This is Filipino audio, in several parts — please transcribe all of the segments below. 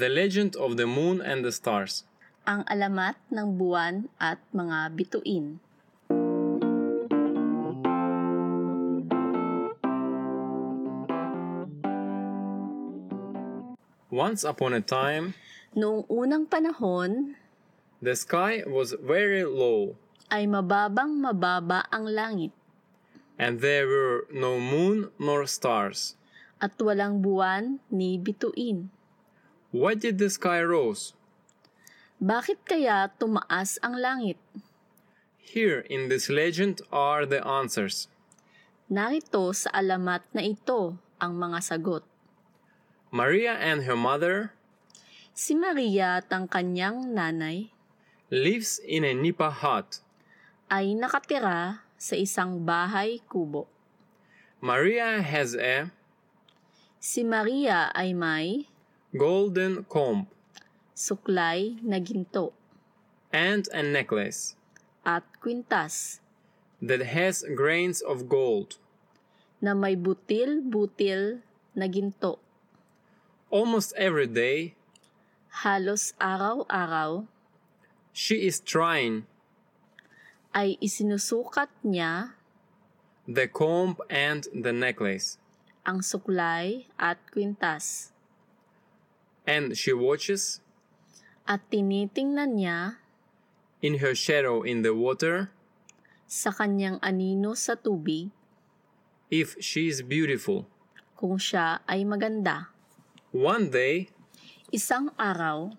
The Legend of the Moon and the Stars. Ang alamat ng buwan at mga bituin. Once upon a time, Noong unang panahon, the sky was very low, ay mababang mababa ang langit and there were no moon nor stars. at walang buwan ni bituin. Why did the sky rose? Bakit kaya tumaas ang langit? Here in this legend are the answers. Narito sa alamat na ito ang mga sagot. Maria and her mother Si Maria at ang kanyang nanay lives in a nipa hut. ay nakatira sa isang bahay kubo. Maria has a Si Maria ay may golden comb. Suklay na ginto. And a necklace. At kwintas. That has grains of gold. na may butil-butil na ginto. Almost every day, Halos araw-araw she is trying ay isinusukat niya the comb and the necklace, ang suklay at kwintas and she watches at tinitingnan niya in her shadow in the water sa kanyang anino sa tubig if she is beautiful. kung siya ay maganda. One day, Isang araw,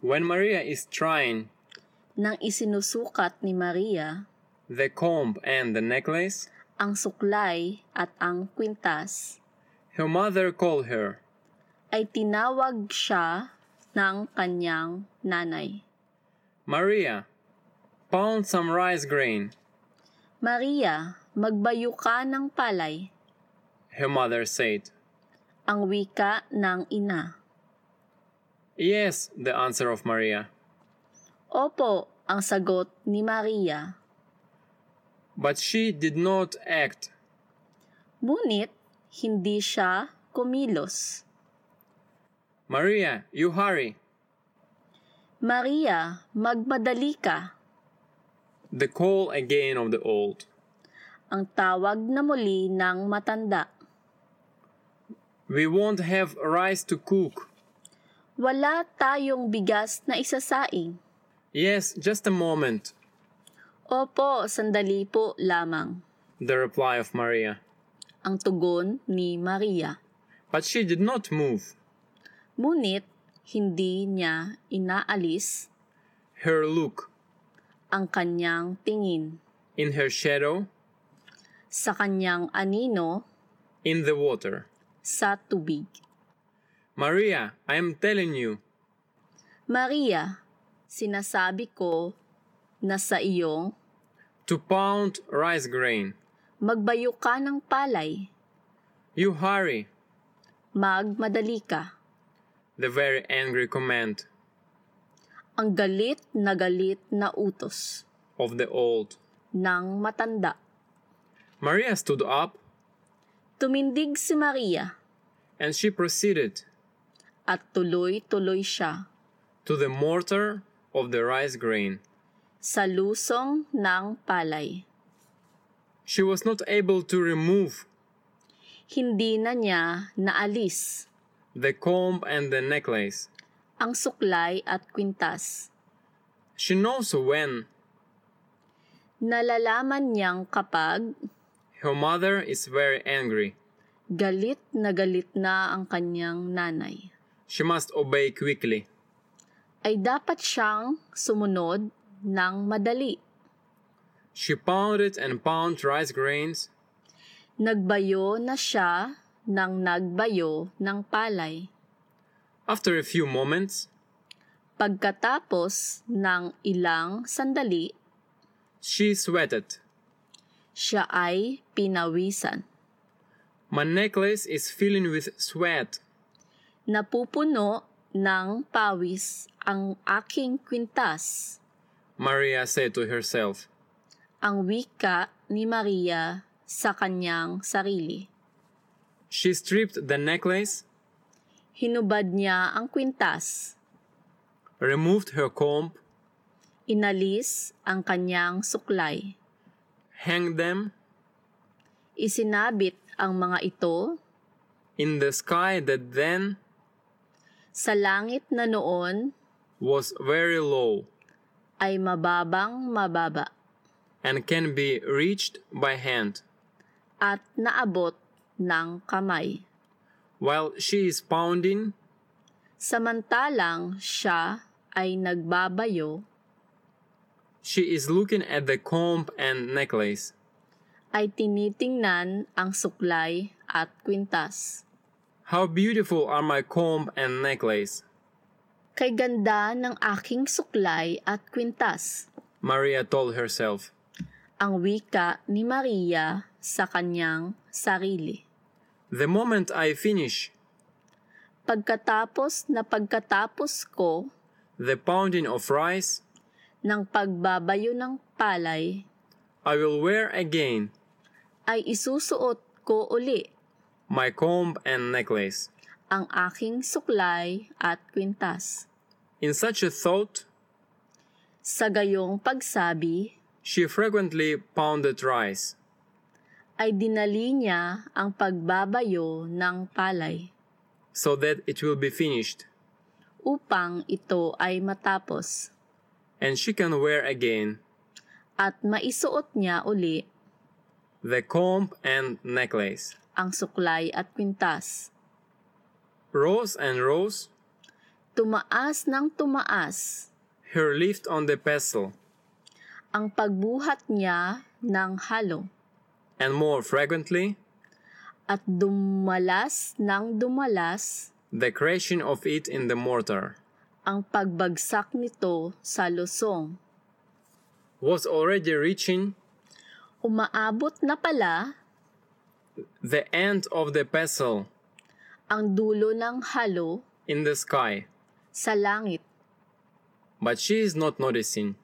when Maria is trying nang isinusukat ni Maria the comb and the necklace, ang suklay at ang kwintas, her mother called her. Ay tinawag siya ng kanyang nanay. Maria, pound some rice grain. Maria, magbayo ka ng palay, Her mother said. ang wika ng ina. Yes, the answer of Maria. Opo, ang sagot ni Maria. But she did not act. Ngunit, hindi siya kumilos. Maria, you hurry. Maria, magmadali ka. The call again of the old. Ang tawag na muli ng matanda. We won't have rice to cook. Wala tayong bigas na isasaing. Yes, just a moment, Opo, sandali po lamang. the reply of Maria. Ang tugon ni Maria. But she did not move. Ngunit, hindi niya inaalis Her look ang kanyang tingin in her shadow sa kanyang anino in the water. sa tubig. Maria, I am telling you, Maria, sinasabi ko na sa iyong to pound rice grain. magbayo ka ng palay, You hurry, magmadali ka. The very angry command Ang galit na galit na utos of the old. ng matanda. Maria stood up Tumindig si Maria and she proceeded at tuloy-tuloy siya to the mortar of the rice grain. sa lusong ng palay. She was not able to remove Hindi na niya naalis the comb and the necklace. ang suklay at kwintas. She knows when Nalalaman niyang kapag her mother is very angry, galit na galit na ang kanyang nanay, she must obey quickly. ay dapat siyang sumunod ng madali. She pounded and pounded rice grains Nagbayo na siya ng nagbayo ng palay. After a few moments, Pagkatapos ng ilang sandali, she sweated. siya ay pinawisan. My necklace is filling with sweat. Napupuno ng pawis ang aking kwintas. Maria said to herself. Ang wika ni Maria sa kanyang sarili. She stripped the necklace Hinubad niya ang kwintas. removed her comb, Inalis ang kanyang suklay. hanged them Isinabit ang mga ito in the sky that then sa langit na noon was very low ay mababang mababa and can be reached by hand, at naabot ng kamay. while she is pounding Samantalang siya ay nagbabayo, She is looking at the comb and necklace. ay tinitingnan ang suklay at kwintas. How beautiful are my comb and necklace, Kay ganda ng aking suklay at kwintas, Maria told herself. ang wika ni Maria sa kanyang sarili. The moment I finish Pagkatapos na pagkatapos ko the pounding of rice, ng pagbabayo ng palay, I will wear again ay isusuot ko uli my comb and necklace. ang aking suklay at kwintas. In such a thought, Sa gayong pagsabi, she frequently pounded rice. Ay dinali niya ang pagbabayo ng palay. So that it will be finished, upang ito ay matapos. And she can wear again at maisuot niya uli the comb and necklace. ang suklay at kwintas. Rose and rose, Tumaas ng tumaas her lift on the pestle, ang pagbuhat niya ng halo and more frequently, at dumalas ng dumalas the crashing of it in the mortar, ang pagbagsak nito sa lusong. was already reaching Umaabot na pala the end of the pestle ang dulo ng halo in the sky, sa langit. but she is not noticing.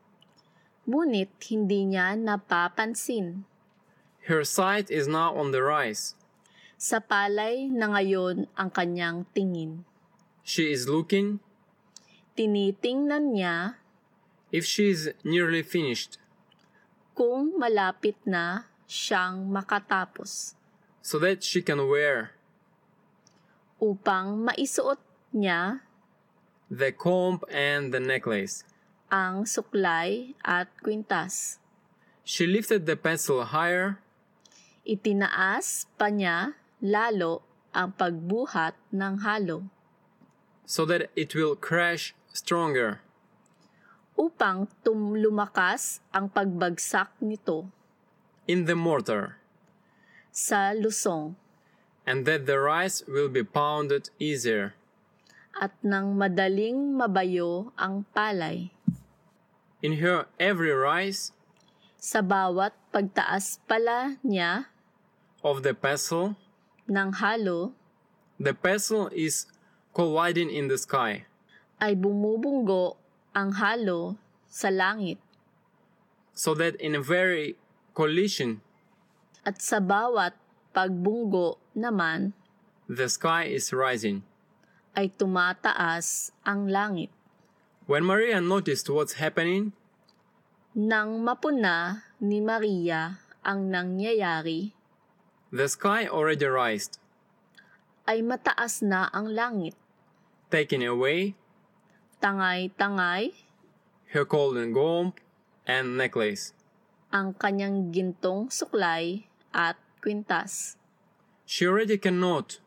Ngunit hindi niya napapansin. Her sight is now on the rise. Sa palay na ngayon ang kanyang tingin. She is looking Tinitingnan niya if she is nearly finished, kung malapit na siyang makatapos so that she can wear upang maisuot niya the comb and the necklace. ang suklay at kwintas. She lifted the pestle higher Itinaas pa niya lalo ang pagbuhat ng halo so that it will crash stronger. upang lumakas ang pagbagsak nito in the mortar, sa lusong and that the rice will be pounded easier. at nang madaling mabayo ang palay. In her every rise Sa bawat pagtaas pala niya of the pestle, ng halo the pestle is colliding in the sky, ay bumubunggo ang halo sa langit so that in a very collision, at sa bawat pagbunggo naman the sky is rising. ay tumataas ang langit. When Maria noticed what's happening, Nang mapuna ni Maria ang nangyayari, the sky already rised, ay mataas na ang langit. taking away Tangay-tangay her golden comb and necklace. ang kanyang gintong suklay at kwintas. She already cannot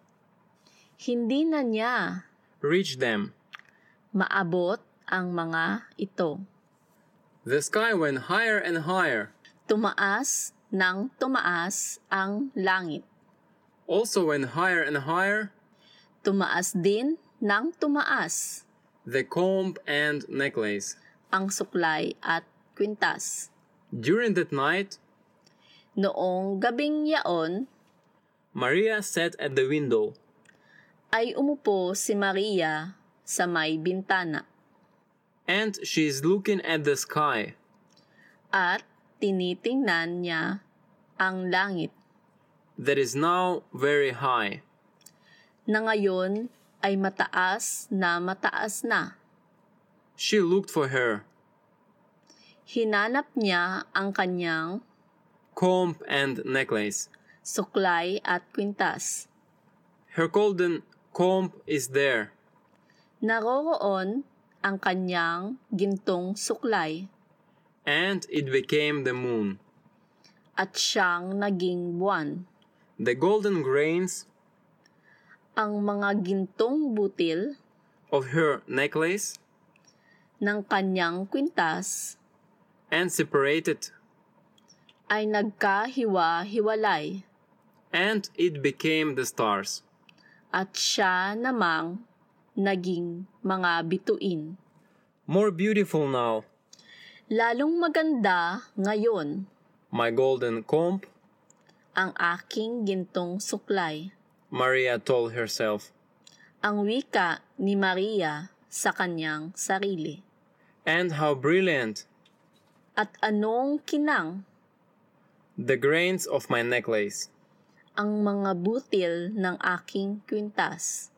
Hindi na niya reach them. maabot ang mga ito. The sky went higher and higher, Tumaas ng tumaas ang langit. also went higher and higher Tumaas din ng tumaas the comb and necklace. ang suklay at kwintas. During that night, Noong gabing yaon, Maria sat at the window ay umupo si Maria sa may bintana and she is looking at the sky at tinitingnan niya ang langit that is now very high. na ngayon ay mataas na mataas na. She looked for her Hinanap niya ang kanyang comb and necklace. suklay at kwintas. Her golden comb is there, Naroroon ang kanyang gintong suklay and it became the moon. at siyang naging buwan. The golden grains Ang mga gintong butil of her necklace ng kanyang kwintas and separated, ay nagkahiwa-hiwalay and it became the stars. at siya namang naging mga bituin. More beautiful now, Lalong maganda ngayon my golden comb, ang aking gintong suklay. Maria told herself. Ang wika ni Maria sa kanyang sarili. And how brilliant At anong kinang the grains of my necklace. ang mga butil ng aking kwintas.